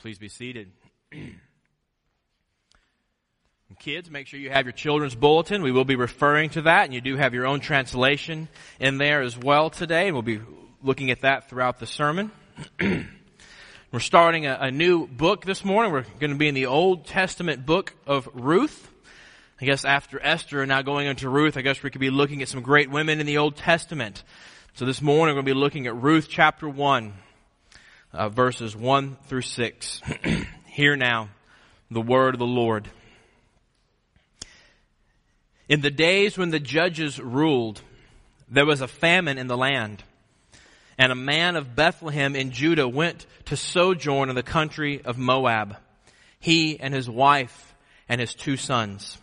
Please be seated. Kids, make sure you have your children's bulletin. We will be referring to that, and you do have your own translation in there as well today, we'll be looking at that throughout the sermon. We're starting a, a, new book this morning. We're going to be in the Old Testament book of Ruth. I guess after Esther and now going into Ruth, I guess we could be looking at some great women in the Old Testament. So this morning we're going to be looking at Ruth chapter 1 uh, verses 1 through 6. Hear now the word of the Lord. In the days when the judges ruled, there was a famine in the land. And a man of Bethlehem in Judah went to sojourn in the country of Moab, he and his wife and his two sons.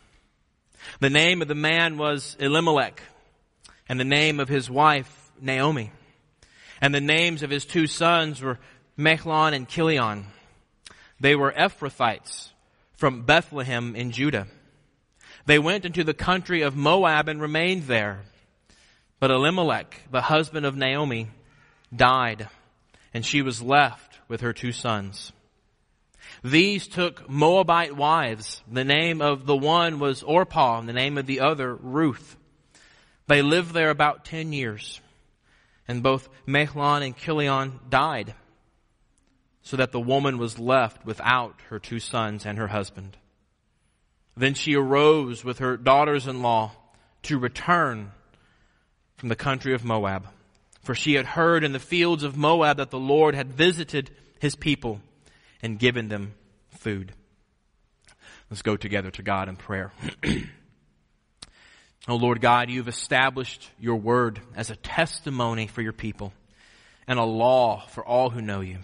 The name of the man was Elimelech, and the name of his wife Naomi. And the names of his two sons were Mahlon and Chilion. They were Ephrathites from Bethlehem in Judah. They went into the country of Moab and remained there. But Elimelech, the husband of Naomi, died, and she was left with her two sons. These took Moabite wives. The name of the one was Orpah, and the name of the other Ruth. They lived there about ten years, and both Mahlon and Chilion died so that the woman was left without her two sons and her husband. Then she arose with her daughters-in-law to return from the country of Moab. For she had heard in the fields of Moab that the Lord had visited his people and given them food. Let's go together to God in prayer. oh Lord God, you've established your word as a testimony for your people and a law for all who know you.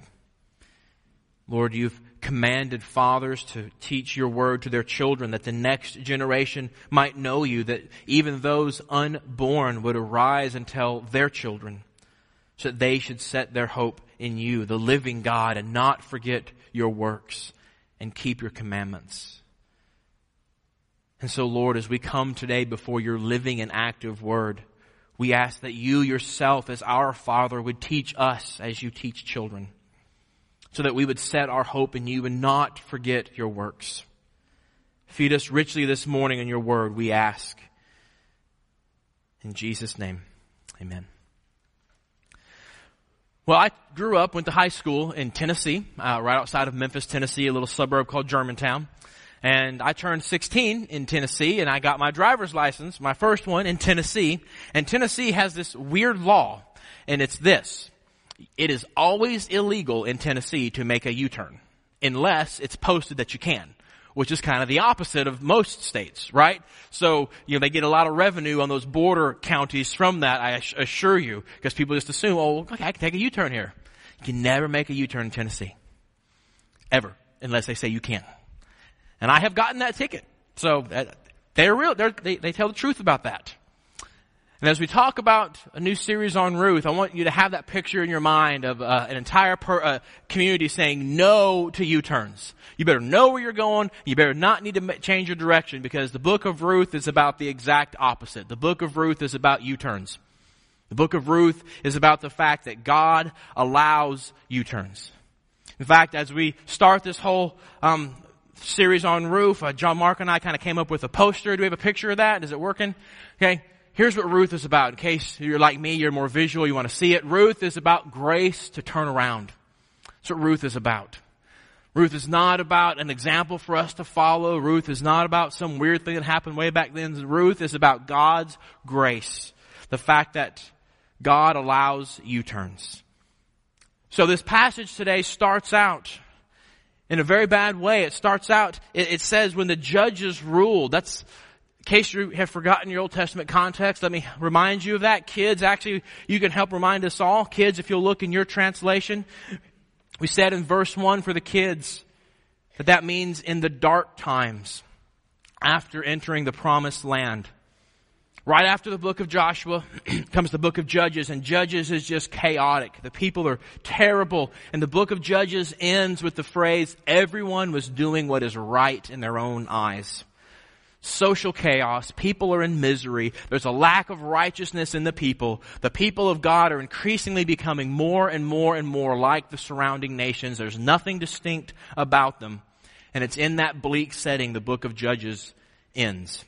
Lord, you've commanded fathers to teach your word to their children that the next generation might know you, that even those unborn would arise and tell their children so that they should set their hope in you, the living God, and not forget your works and keep your commandments. And so, Lord, as we come today before your living and active word, we ask that you yourself, as our Father, would teach us as you teach children so that we would set our hope in you and not forget your works. Feed us richly this morning in your word, we ask. In Jesus' name, amen. Well, I grew up, went to high school in Tennessee, uh, right outside of Memphis, Tennessee, a little suburb called Germantown. And I turned 16 in Tennessee and I got my driver's license, my first one in Tennessee. And Tennessee has this weird law, and it's this it is always illegal in Tennessee to make a U-turn unless it's posted that you can which is kind of the opposite of most states, right? So, you know, they get a lot of revenue on those border counties from that, I assure you, because people just assume, oh, okay, I can take a U-turn here. You can never make a U-turn in Tennessee. Ever. Unless they say you can. And I have gotten that ticket. So, uh, they're real, they're, they, they tell the truth about that. And as we talk about a new series on Ruth, I want you to have that picture in your mind of uh, an entire per, uh, community saying no to U-turns. You better know where you're going. You better not need to change your direction because the book of Ruth is about the exact opposite. The book of Ruth is about U-turns. The book of Ruth is about the fact that God allows U-turns. In fact, as we start this whole um, series on Ruth, uh, John Mark and I kind of came up with a poster. Do we have a picture of that? Is it working? Okay here's what Ruth is about. In case you're like me, you're more visual, you want to see it. Ruth is about grace to turn around. That's what Ruth is about. Ruth is not about an example for us to follow. Ruth is not about some weird thing that happened way back then. Ruth is about God's grace. The fact that God allows U-turns. So this passage today starts out in a very bad way. It starts out, it, it says when the judges ruled. That's, in case you have forgotten your Old Testament context, let me remind you of that. Kids, actually, you can help remind us all. Kids, if you'll look in your translation, we said in verse 1 for the kids that that means in the dark times after entering the promised land. Right after the book of Joshua comes the book of Judges, and Judges is just chaotic. The people are terrible, and the book of Judges ends with the phrase, everyone was doing what is right in their own eyes. Social chaos. People are in misery. There's a lack of righteousness in the people. The people of God are increasingly becoming more and more and more like the surrounding nations. There's nothing distinct about them. And it's in that bleak setting the book of Judges ends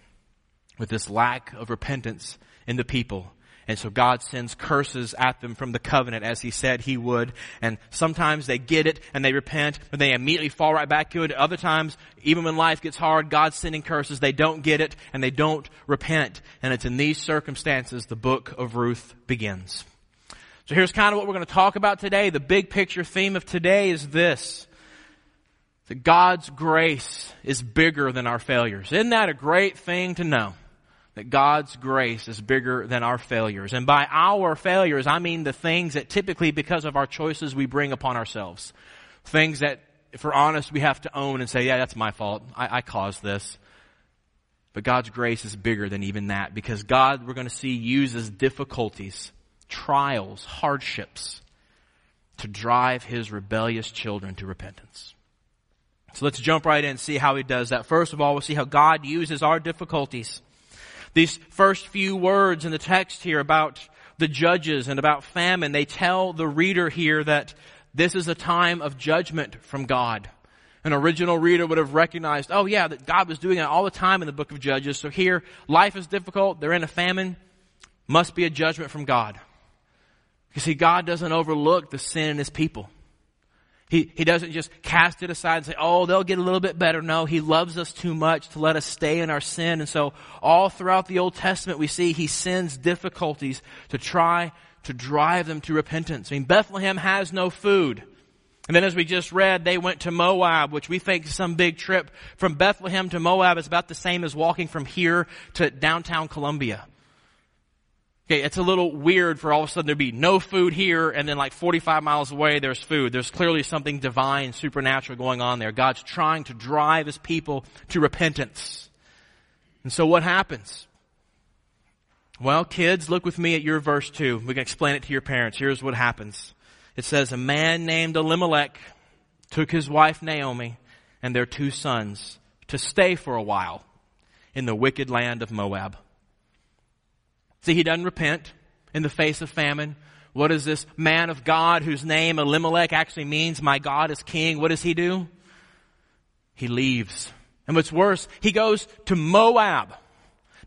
with this lack of repentance in the people. And so God sends curses at them from the covenant as He said He would. And sometimes they get it and they repent, but they immediately fall right back to it. Other times, even when life gets hard, God's sending curses. They don't get it and they don't repent. And it's in these circumstances the book of Ruth begins. So here's kind of what we're going to talk about today. The big picture theme of today is this. That God's grace is bigger than our failures. Isn't that a great thing to know? That God's grace is bigger than our failures. And by our failures, I mean the things that typically because of our choices we bring upon ourselves. Things that, if we're honest, we have to own and say, yeah, that's my fault. I, I caused this. But God's grace is bigger than even that because God, we're going to see, uses difficulties, trials, hardships to drive His rebellious children to repentance. So let's jump right in and see how He does that. First of all, we'll see how God uses our difficulties these first few words in the text here about the judges and about famine, they tell the reader here that this is a time of judgment from God. An original reader would have recognized, oh yeah, that God was doing that all the time in the book of Judges. So here, life is difficult, they're in a famine, must be a judgment from God. You see, God doesn't overlook the sin in His people. He, he doesn't just cast it aside and say, oh, they'll get a little bit better. No, he loves us too much to let us stay in our sin. And so all throughout the Old Testament, we see he sends difficulties to try to drive them to repentance. I mean, Bethlehem has no food. And then as we just read, they went to Moab, which we think is some big trip. From Bethlehem to Moab is about the same as walking from here to downtown Columbia. Okay, it's a little weird for all of a sudden there be no food here and then like 45 miles away there's food. There's clearly something divine, supernatural going on there. God's trying to drive his people to repentance. And so what happens? Well, kids, look with me at your verse 2. We can explain it to your parents. Here's what happens. It says, a man named Elimelech took his wife Naomi and their two sons to stay for a while in the wicked land of Moab. See, he doesn't repent in the face of famine. What does this man of God, whose name Elimelech actually means, my God is king, what does he do? He leaves. And what's worse, he goes to Moab.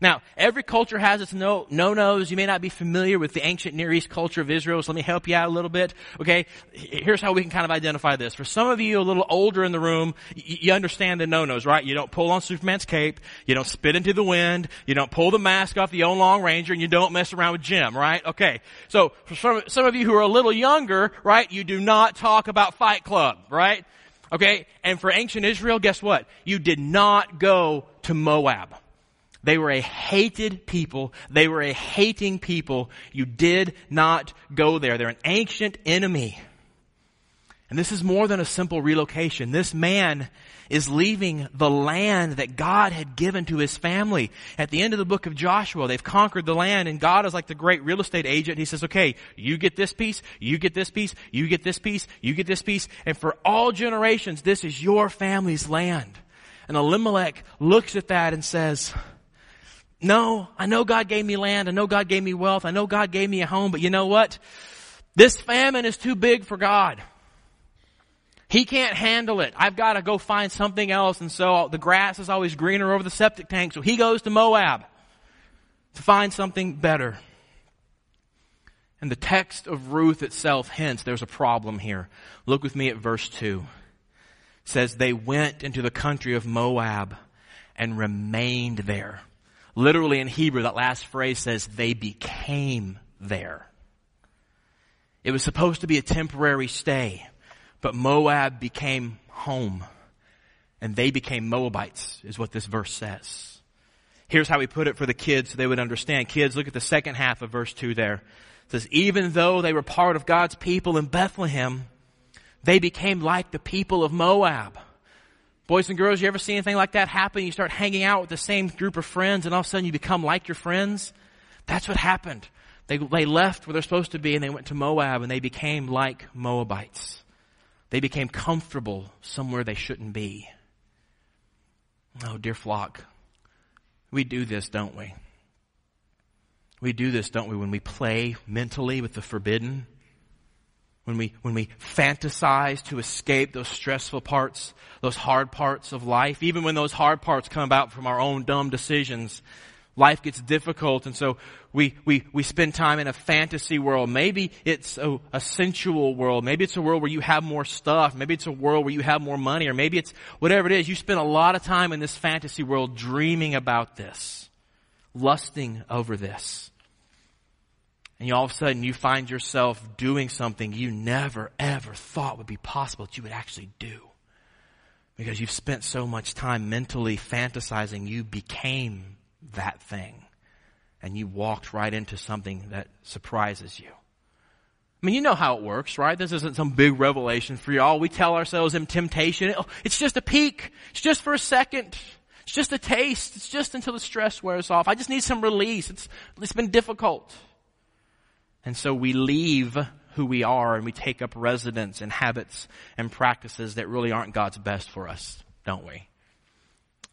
Now, every culture has its no, no-nos. You may not be familiar with the ancient Near East culture of Israel, so let me help you out a little bit. Okay? Here's how we can kind of identify this. For some of you a little older in the room, you understand the no-nos, right? You don't pull on Superman's cape, you don't spit into the wind, you don't pull the mask off the old Lone Ranger, and you don't mess around with Jim, right? Okay. So, for some, some of you who are a little younger, right, you do not talk about Fight Club, right? Okay? And for ancient Israel, guess what? You did not go to Moab. They were a hated people. They were a hating people. You did not go there. They're an ancient enemy. And this is more than a simple relocation. This man is leaving the land that God had given to his family. At the end of the book of Joshua, they've conquered the land and God is like the great real estate agent. He says, okay, you get this piece, you get this piece, you get this piece, you get this piece, and for all generations, this is your family's land. And Elimelech looks at that and says, no, I know God gave me land. I know God gave me wealth. I know God gave me a home, but you know what? This famine is too big for God. He can't handle it. I've got to go find something else. And so the grass is always greener over the septic tank. So he goes to Moab to find something better. And the text of Ruth itself hints there's a problem here. Look with me at verse 2. It says, They went into the country of Moab and remained there. Literally in Hebrew, that last phrase says, they became there. It was supposed to be a temporary stay, but Moab became home. And they became Moabites, is what this verse says. Here's how we put it for the kids so they would understand. Kids, look at the second half of verse 2 there. It says, even though they were part of God's people in Bethlehem, they became like the people of Moab. Boys and girls, you ever see anything like that happen? You start hanging out with the same group of friends and all of a sudden you become like your friends? That's what happened. They, they left where they're supposed to be and they went to Moab and they became like Moabites. They became comfortable somewhere they shouldn't be. Oh, dear flock, We do this, don't we? We do this, don't we, when we play mentally with the forbidden? When we, when we fantasize to escape those stressful parts, those hard parts of life, even when those hard parts come about from our own dumb decisions, life gets difficult and so we, we, we spend time in a fantasy world. Maybe it's a, a, sensual world. Maybe it's a world where you have more stuff. Maybe it's a world where you have more money or maybe it's whatever it is. You spend a lot of time in this fantasy world dreaming about this, lusting over this. And you all of a sudden you find yourself doing something you never ever thought would be possible that you would actually do. Because you've spent so much time mentally fantasizing you became that thing. And you walked right into something that surprises you. I mean, you know how it works, right? This isn't some big revelation for y'all. We tell ourselves in temptation, oh, it's just a peek. It's just for a second. It's just a taste. It's just until the stress wears off. I just need some release. It's, it's been difficult. And so we leave who we are and we take up residence in habits and practices that really aren't God's best for us, don't we?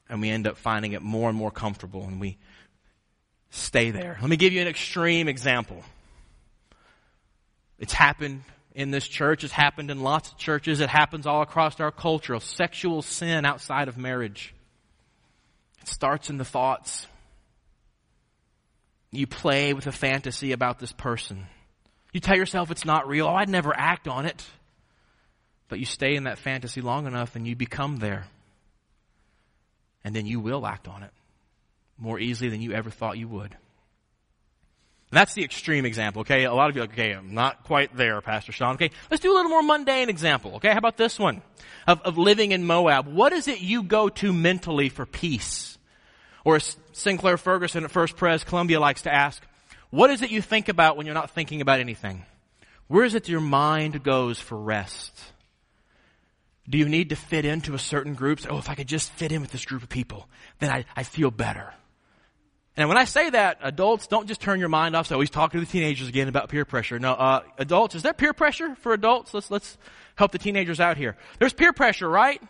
and we end up finding it more and more comfortable and we stay there. Let me give you an extreme example. It's happened in this church. It's happened in lots of churches. It happens all across our culture of sexual sin outside of marriage. It starts in the thoughts. You play with a fantasy about this person. You tell yourself it's not real. Oh, I'd never act on it. But you stay in that fantasy long enough and you become there and then you will act on it more easily than you ever thought you would. And that's the extreme example, okay? A lot of you are like, okay, I'm not quite there, Pastor Sean. Okay, let's do a little more mundane example, okay? How about this one? Of, of living in Moab. What is it you go to mentally for peace? Or as Sinclair Ferguson at First Pres Columbia likes to ask, what is it you think about when you're not thinking about anything? Where is it your mind goes for rest? Do you need to fit into a certain group? oh, if I could just fit in with this group of people, then I, I feel better. And when I say that, adults, don't just turn your mind off. So he's talking to the teenagers again about peer pressure. No, uh, adults, is there peer pressure for adults? Let's, let's help the teenagers out here. There's peer pressure, right?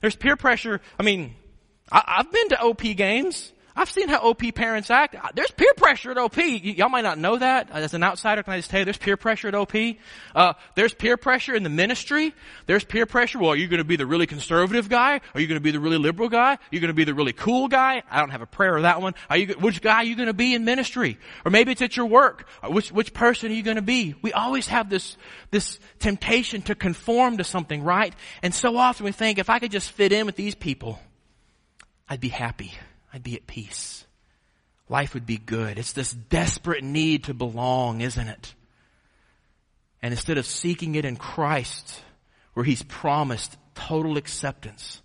There's peer pressure. I mean, I, I've been to OP games. I've seen how OP parents act. There's peer pressure at OP. Y'all might not know that. As an outsider, can I just tell you, there's peer pressure at OP. Uh, there's peer pressure in the ministry. There's peer pressure. Well, are you going to be the really conservative guy? Are you going to be the really liberal guy? Are you going to be the really cool guy? I don't have a prayer of that one. Are you, which guy are you going to be in ministry? Or maybe it's at your work. Uh, which, which person are you going to be? We always have this, this temptation to conform to something, right? And so often we think, if I could just fit in with these people, I'd be happy. I'd be at peace. Life would be good. It's this desperate need to belong, isn't it? And instead of seeking it in Christ, where He's promised total acceptance,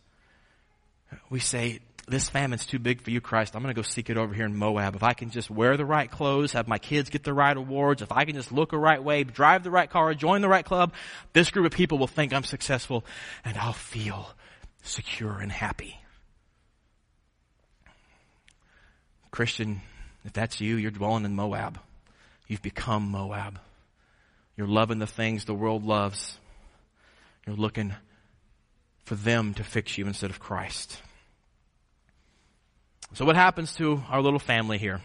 we say, this famine's too big for you, Christ. I'm going to go seek it over here in Moab. If I can just wear the right clothes, have my kids get the right awards, if I can just look the right way, drive the right car, join the right club, this group of people will think I'm successful and I'll feel secure and happy. Christian, if that's you, you're dwelling in Moab. You've become Moab. You're loving the things the world loves. You're looking for them to fix you instead of Christ. So what happens to our little family here?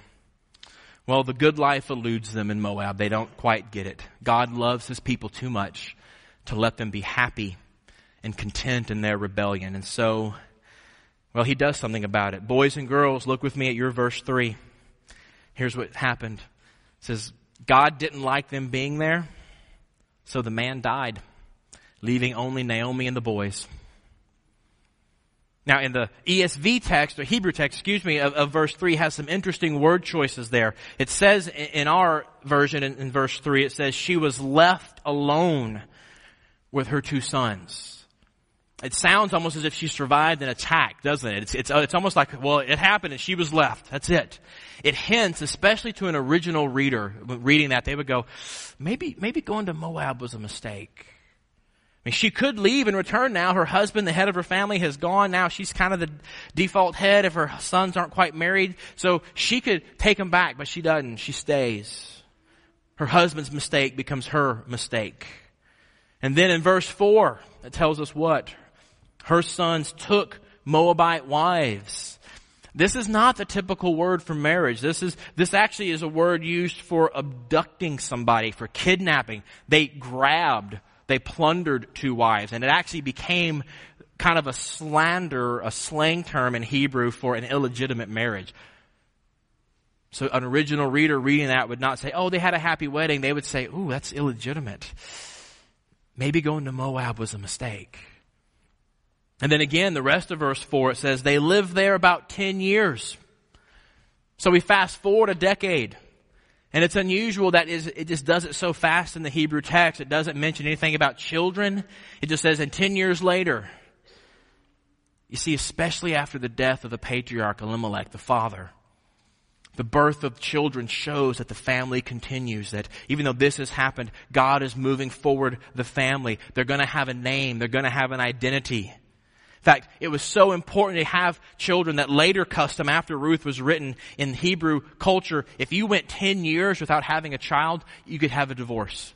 Well, the good life eludes them in Moab. They don't quite get it. God loves his people too much to let them be happy and content in their rebellion. And so well, he does something about it. Boys and girls, look with me at your verse 3. Here's what happened. It says, God didn't like them being there, so the man died, leaving only Naomi and the boys. Now, in the ESV text, or Hebrew text, excuse me, of, of, verse 3 has some interesting word choices there. It says in our version, in, in verse 3, it says, she was left alone with her two sons it sounds almost as if she survived an attack, doesn't it? It's, it's, uh, it's almost like, well, it happened and she was left. That's it. It hints, especially to an original reader, reading that, they would go, maybe, maybe going to Moab was a mistake. I mean, she could leave and return now. Her husband, the head of her family, has gone. Now she's kind of the default head if her sons aren't quite married. So she could take them back, but she doesn't. She stays. Her husband's mistake becomes her mistake. And then in verse 4, it tells us what? Her sons took Moabite wives. This is not the typical word for marriage. This is, this actually is a word used for abducting somebody, for kidnapping. They grabbed, they plundered two wives, and it actually became kind of a slander, a slang term in Hebrew for an illegitimate marriage. So an original reader reading that would not say, oh, they had a happy wedding. They would say, ooh, that's illegitimate. Maybe going to Moab was a mistake. And then again, the rest of verse 4, it says, they lived there about 10 years. So we fast forward a decade. And it's unusual that it just does it so fast in the Hebrew text. It doesn't mention anything about children. It just says, and 10 years later, you see, especially after the death of the patriarch Elimelech, the father, the birth of children shows that the family continues, that even though this has happened, God is moving forward the family. They're gonna have a name. They're gonna have an identity. In fact, it was so important to have children that later custom after Ruth was written in Hebrew culture, if you went 10 years without having a child, you could have a divorce.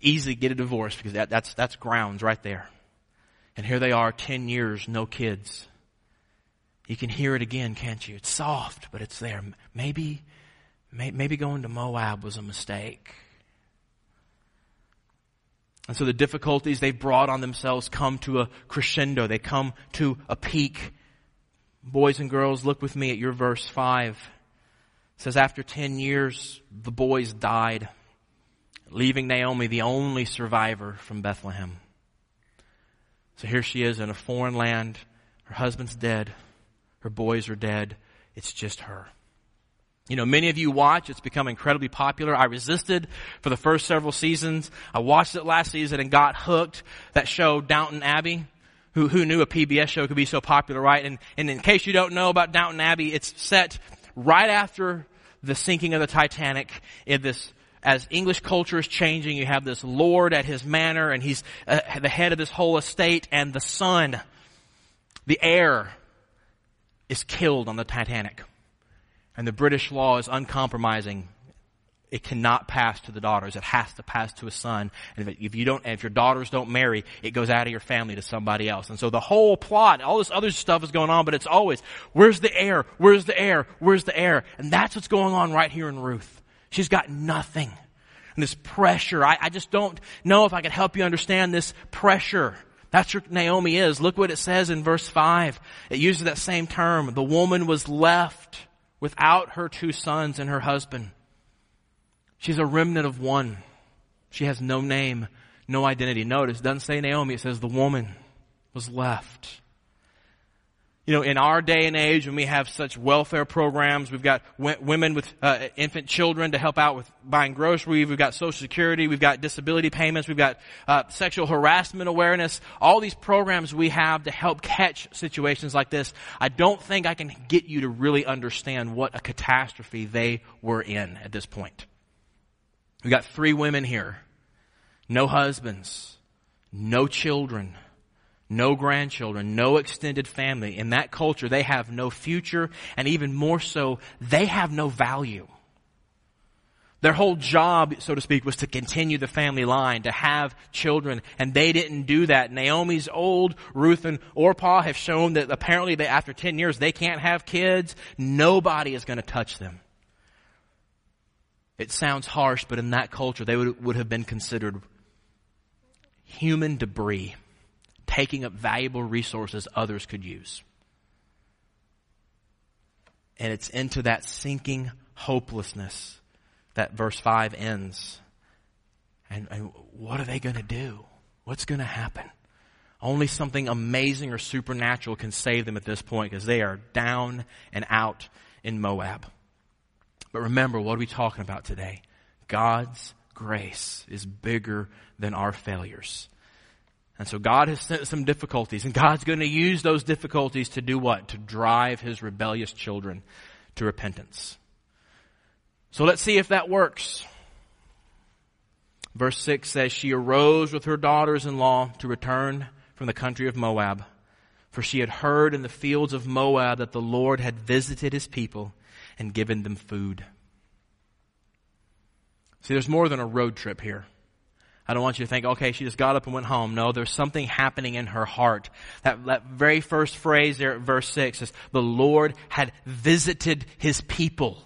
Easily get a divorce because that, that's, that's grounds right there. And here they are, 10 years, no kids. You can hear it again, can't you? It's soft, but it's there. Maybe, maybe going to Moab was a mistake. And so the difficulties they've brought on themselves come to a crescendo. They come to a peak. Boys and girls, look with me at your verse 5. It says, after 10 years, the boys died, leaving Naomi the only survivor from Bethlehem. So here she is in a foreign land. Her husband's dead. Her boys are dead. It's just her. You know, many of you watch. It's become incredibly popular. I resisted for the first several seasons. I watched it last season and got hooked. That show, Downton Abbey. Who, who knew a PBS show could be so popular, right? And, and in case you don't know about Downton Abbey, it's set right after the sinking of the Titanic in this as English culture is changing, you have this lord at his manor and he's uh, the head of this whole estate and the son, the heir, is killed on the Titanic. And the British law is uncompromising. It cannot pass to the daughters. It has to pass to a son. And if you don't, if your daughters don't marry, it goes out of your family to somebody else. And so the whole plot, all this other stuff is going on, but it's always, where's the heir? Where's the heir? Where's the heir? And that's what's going on right here in Ruth. She's got nothing. And this pressure, I, I just don't know if I can help you understand this pressure. That's what Naomi is. Look what it says in verse 5. It uses that same term. The woman was left without her two sons and her husband. She's a remnant of one. She has no name, no identity. Notice, doesn't say Naomi, it says the woman was left. You know, in our day and age, when we have such welfare programs, we've got w- women with uh, infant children to help out with buying groceries. We've got Social Security. We've got disability payments. We've got uh, sexual harassment awareness. All these programs we have to help catch situations like this. I don't think I can get you to really understand what a catastrophe they were in at this point. We've got three women here, no husbands, no children no grandchildren, no extended family. In that culture, they have no future, and even more so, they have no value. Their whole job, so to speak, was to continue the family line, to have children, and they didn't do that. Naomi's old, Ruth and Orpah have shown that apparently after 10 years, they can't have kids. Nobody is going to touch them. It sounds harsh, but in that culture, they would, would have been considered human debris taking up valuable resources others could use. And it's into that sinking hopelessness that verse 5 ends. And, and what are they going to do? What's going to happen? Only something amazing or supernatural can save them at this point because they are down and out in Moab. But remember, what are we talking about today? God's grace is bigger than our failures. And so God has sent some difficulties, and God's going to use those difficulties to do what? To drive his rebellious children to repentance. So let's see if that works. Verse 6 says, She arose with her daughters in law to return from the country of Moab, for she had heard in the fields of Moab that the Lord had visited his people and given them food. See, there's more than a road trip here. I don't want you to think, okay, she just got up and went home. No, there's something happening in her heart. That, that very first phrase there at verse 6 is, the Lord had visited his people.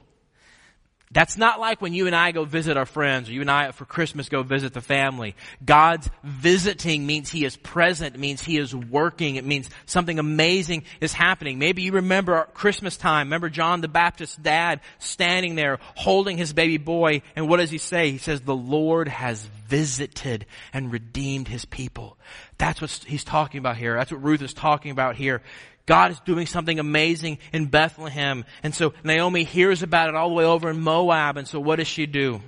That's not like when you and I go visit our friends or you and I for Christmas go visit the family. God's visiting means He is present, means He is working, it means something amazing is happening. Maybe you remember Christmas time, remember John the Baptist's dad standing there holding his baby boy and what does he say? He says, the Lord has visited and redeemed His people. That's what He's talking about here. That's what Ruth is talking about here. God is doing something amazing in Bethlehem. And so Naomi hears about it all the way over in Moab. And so what does she do?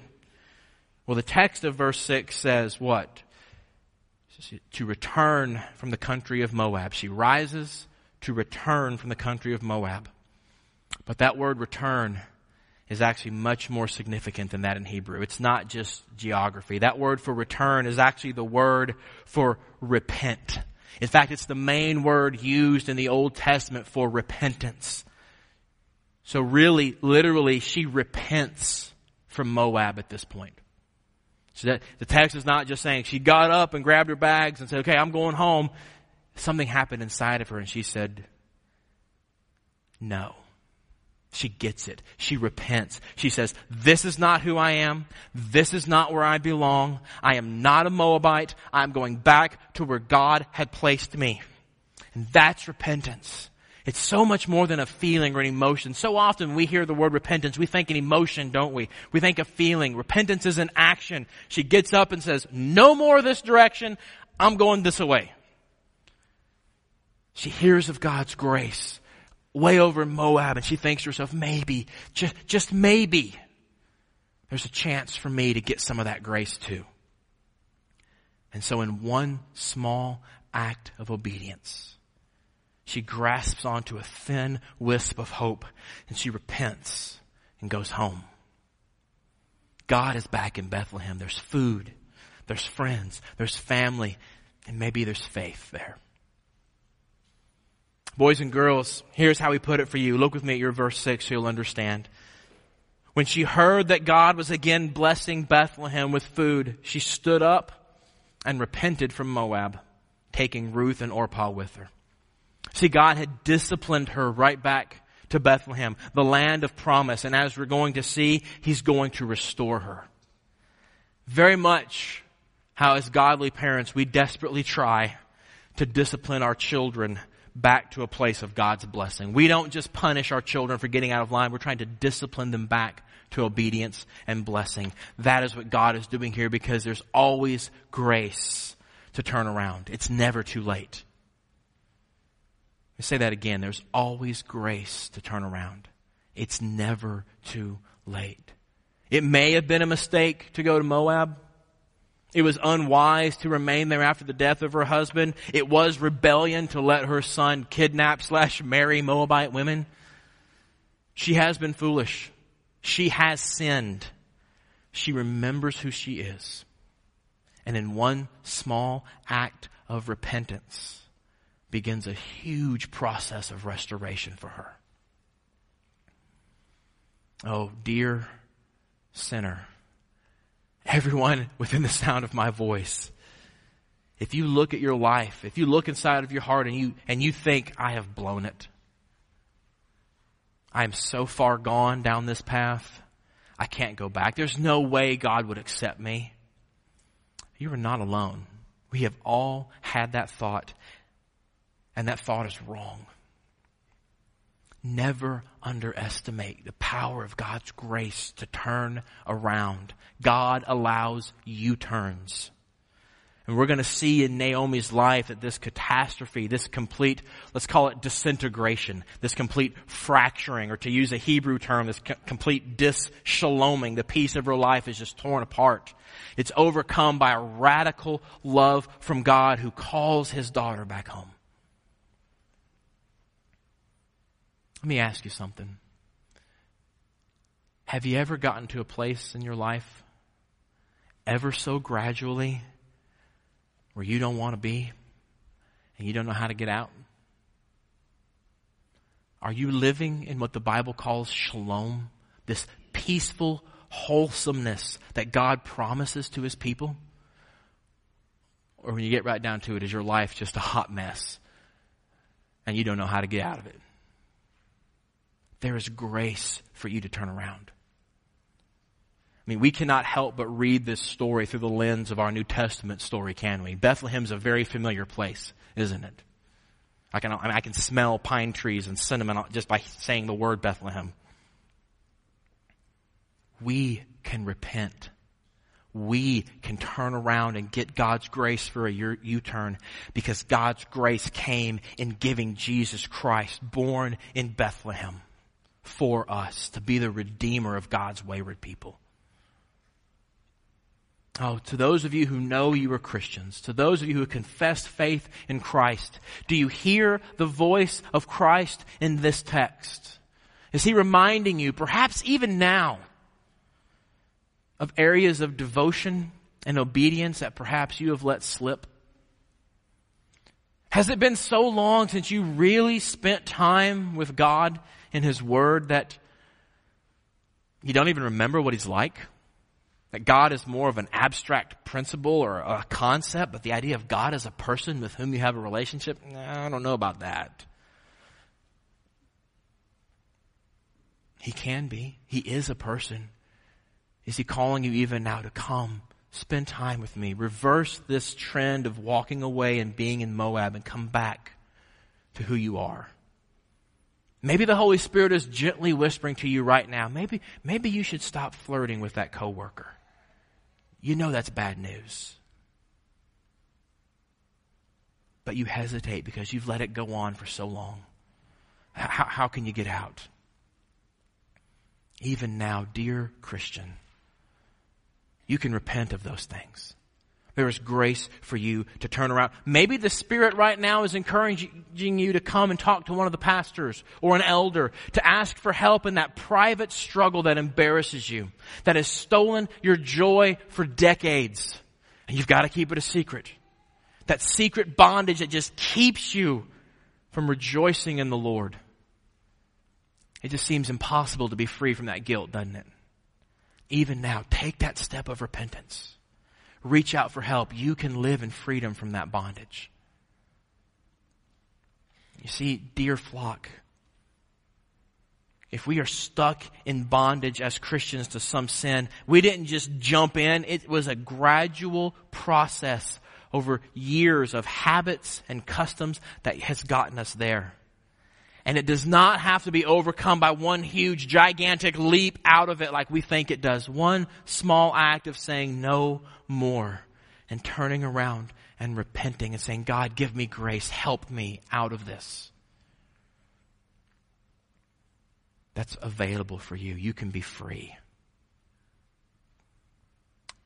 Well, the text of verse 6 says what? To return from the country of Moab. She rises to return from the country of Moab. But that word return is actually much more significant than that in Hebrew. It's not just geography. That word for return is actually the word for repent. In fact, it's the main word used in the Old Testament for repentance. So really, literally, she repents from Moab at this point. So that the text is not just saying she got up and grabbed her bags and said, okay, I'm going home. Something happened inside of her and she said, no. She gets it. She repents. She says, this is not who I am. This is not where I belong. I am not a Moabite. I'm going back to where God had placed me. And that's repentance. It's so much more than a feeling or an emotion. So often we hear the word repentance, we think an emotion, don't we? We think a feeling. Repentance is an action. She gets up and says, no more this direction. I'm going this way. She hears of God's grace way over in Moab and she thinks to herself, maybe, just, just maybe, there's a chance for me to get some of that grace too. And so in one small act of obedience, she grasps onto a thin wisp of hope and she repents and goes home. God is back in Bethlehem. There's food, there's friends, there's family, and maybe there's faith there. Boys and girls, here's how he put it for you. Look with me at your verse 6 so you'll understand. When she heard that God was again blessing Bethlehem with food, she stood up and repented from Moab, taking Ruth and Orpah with her. See, God had disciplined her right back to Bethlehem, the land of promise. And as we're going to see, He's going to restore her. Very much how as godly parents, we desperately try to discipline our children back to a place of God's blessing. We don't just punish our children for getting out of line. We're trying to discipline them back to obedience and blessing. That is what God is doing here because there's always grace to turn around. It's never too late. Me say that again. There's always grace to turn around. It's never too late. It may have been a mistake to go to Moab. It was unwise to remain there after the death of her husband. It was rebellion to let her son kidnap slash marry Moabite women. She has been foolish. She has sinned. She remembers who she is. And in one small act of repentance begins a huge process of restoration for her. Oh, dear sinner everyone within the sound of my voice. If you look at your life, if you look inside of your heart and you, and you think, I have blown it. I am so far gone down this path. I can't go back. There's no way God would accept me. You are not alone. We have all had that thought, and that thought is wrong. Never underestimate the power of God's grace to turn around. God allows U-turns. And we're going to see in Naomi's life that this catastrophe, this complete, let's call it disintegration, this complete fracturing, or to use a Hebrew term, this co- complete dis-shaloming, the peace of her life is just torn apart. It's overcome by a radical love from God who calls his daughter back home. Let me ask you something. Have you ever gotten to a place in your life, ever so gradually, where you don't want to be and you don't know how to get out? Are you living in what the Bible calls shalom, this peaceful wholesomeness that God promises to his people? Or when you get right down to it, is your life just a hot mess and you don't know how to get out of it? There is grace for you to turn around. I mean, we cannot help but read this story through the lens of our New Testament story, can we? Bethlehem's a very familiar place, isn't it? I can, I, mean, I can smell pine trees and cinnamon just by saying the word Bethlehem. We can repent. We can turn around and get God's grace for a U-turn because God's grace came in giving Jesus Christ, born in Bethlehem, for us to be the redeemer of God's wayward people. Oh, to those of you who know you are Christians, to those of you who confess faith in Christ, do you hear the voice of Christ in this text? Is he reminding you, perhaps even now, of areas of devotion and obedience that perhaps you have let slip? Has it been so long since you really spent time with God in His Word that you don't even remember what He's like? That God is more of an abstract principle or a concept, but the idea of God as a person with whom you have a relationship, I don't know about that. He can be. He is a person. Is he calling you even now to come, spend time with me, reverse this trend of walking away and being in Moab and come back to who you are? Maybe the Holy Spirit is gently whispering to you right now. Maybe, maybe you should stop flirting with that coworker you know that's bad news. But you hesitate because you've let it go on for so long. How, how can you get out? Even now, dear Christian, you can repent of those things. There is grace for you to turn around. Maybe the Spirit right now is encouraging you to come and talk to one of the pastors or an elder to ask for help in that private struggle that embarrasses you, that has stolen your joy for decades. And you've got to keep it a secret. That secret bondage that just keeps you from rejoicing in the Lord. It just seems impossible to be free from that guilt, doesn't it? Even now, take that step of repentance reach out for help, you can live in freedom from that bondage. You see, dear flock, if we are stuck in bondage as Christians to some sin, we didn't just jump in. It was a gradual process over years of habits and customs that has gotten us there. And it does not have to be overcome by one huge, gigantic leap out of it like we think it does. One small act of saying no more and turning around and repenting and saying, God, give me grace. Help me out of this. That's available for you. You can be free.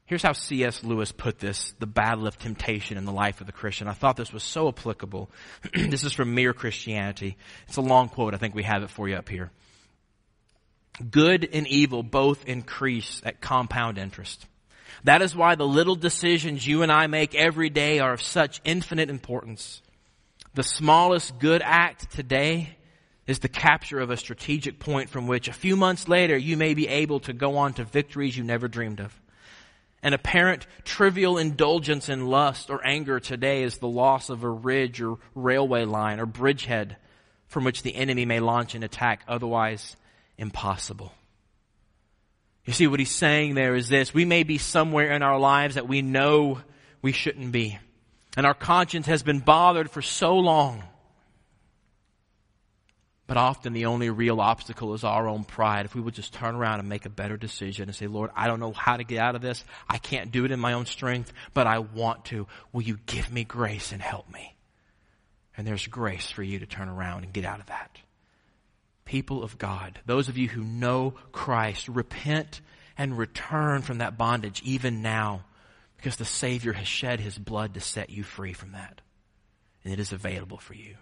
Here's how C.S. Lewis put this, the battle of temptation in the life of the Christian. I thought this was so applicable. this is from Mere Christianity. It's a long quote. I think we have it for you up here. Good and evil both increase at compound interest. That is why the little decisions you and I make every day are of such infinite importance. The smallest good act today is the capture of a strategic point from which a few months later you may be able to go on to victories you never dreamed of. An apparent trivial indulgence in lust or anger today is the loss of a ridge or railway line or bridgehead from which the enemy may launch an attack otherwise impossible. You see, what he's saying there is this. We may be somewhere in our lives that we know we shouldn't be. And our conscience has been bothered for so long but often the only real obstacle is our own pride. If we would just turn around and make a better decision and say, Lord, I don't know how to get out of this. I can't do it in my own strength, but I want to. Will you give me grace and help me? And there's grace for you to turn around and get out of that. People of God, those of you who know Christ, repent and return from that bondage even now because the Savior has shed His blood to set you free from that. And it is available for you.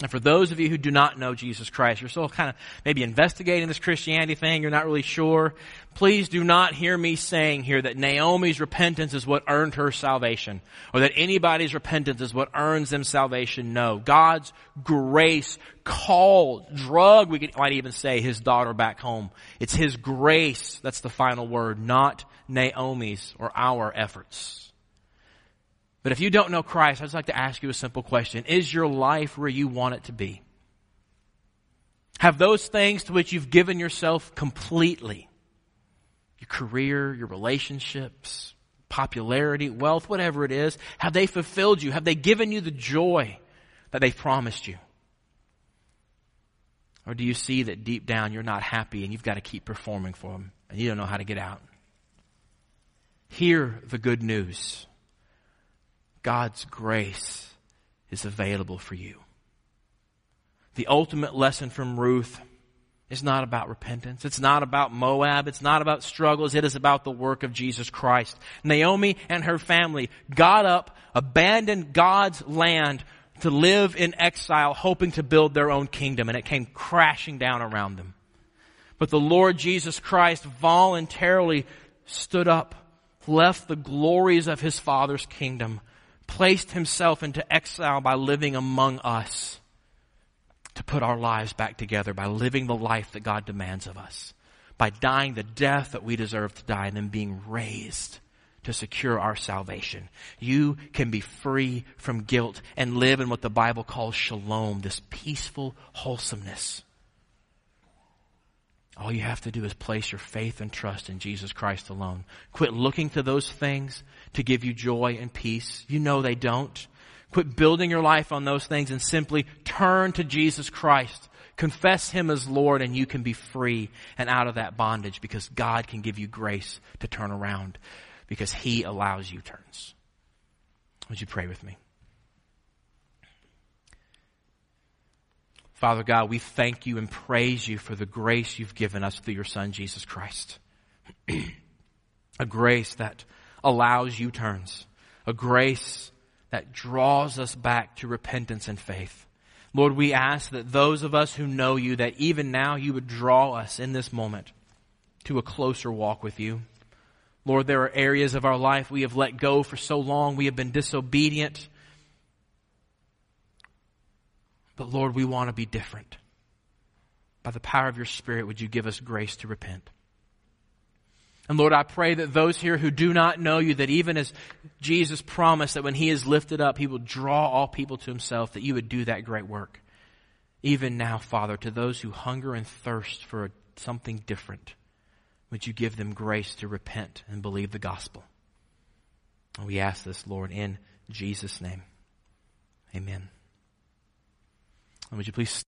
And for those of you who do not know Jesus Christ, you're still kind of maybe investigating this Christianity thing, you're not really sure, please do not hear me saying here that Naomi's repentance is what earned her salvation, or that anybody's repentance is what earns them salvation. No. God's grace called, drug, we might even say, his daughter back home. It's his grace that's the final word, not Naomi's or our efforts. But if you don't know Christ, I'd just like to ask you a simple question. Is your life where you want it to be? Have those things to which you've given yourself completely, your career, your relationships, popularity, wealth, whatever it is, have they fulfilled you? Have they given you the joy that they've promised you? Or do you see that deep down you're not happy and you've got to keep performing for them and you don't know how to get out? Hear the good news. God's grace is available for you. The ultimate lesson from Ruth is not about repentance. It's not about Moab. It's not about struggles. It is about the work of Jesus Christ. Naomi and her family got up, abandoned God's land to live in exile, hoping to build their own kingdom, and it came crashing down around them. But the Lord Jesus Christ voluntarily stood up, left the glories of his Father's kingdom, placed himself into exile by living among us to put our lives back together by living the life that God demands of us, by dying the death that we deserve to die and then being raised to secure our salvation. You can be free from guilt and live in what the Bible calls shalom, this peaceful wholesomeness. All you have to do is place your faith and trust in Jesus Christ alone. Quit looking to those things to give you joy and peace. You know they don't. Quit building your life on those things and simply turn to Jesus Christ. Confess Him as Lord and you can be free and out of that bondage because God can give you grace to turn around because He allows U turns. Would you pray with me? Father God, we thank you and praise you for the grace you've given us through your Son, Jesus Christ. a grace that allows U turns, a grace that draws us back to repentance and faith. Lord, we ask that those of us who know you, that even now you would draw us in this moment to a closer walk with you. Lord, there are areas of our life we have let go for so long. We have been disobedient. But Lord, we want to be different. By the power of your Spirit, would you give us grace to repent? And Lord, I pray that those here who do not know you, that even as Jesus promised that when he is lifted up, he will draw all people to himself, that you would do that great work. Even now, Father, to those who hunger and thirst for something different, would you give them grace to repent and believe the gospel? And we ask this, Lord, in Jesus' name. Amen. And would you please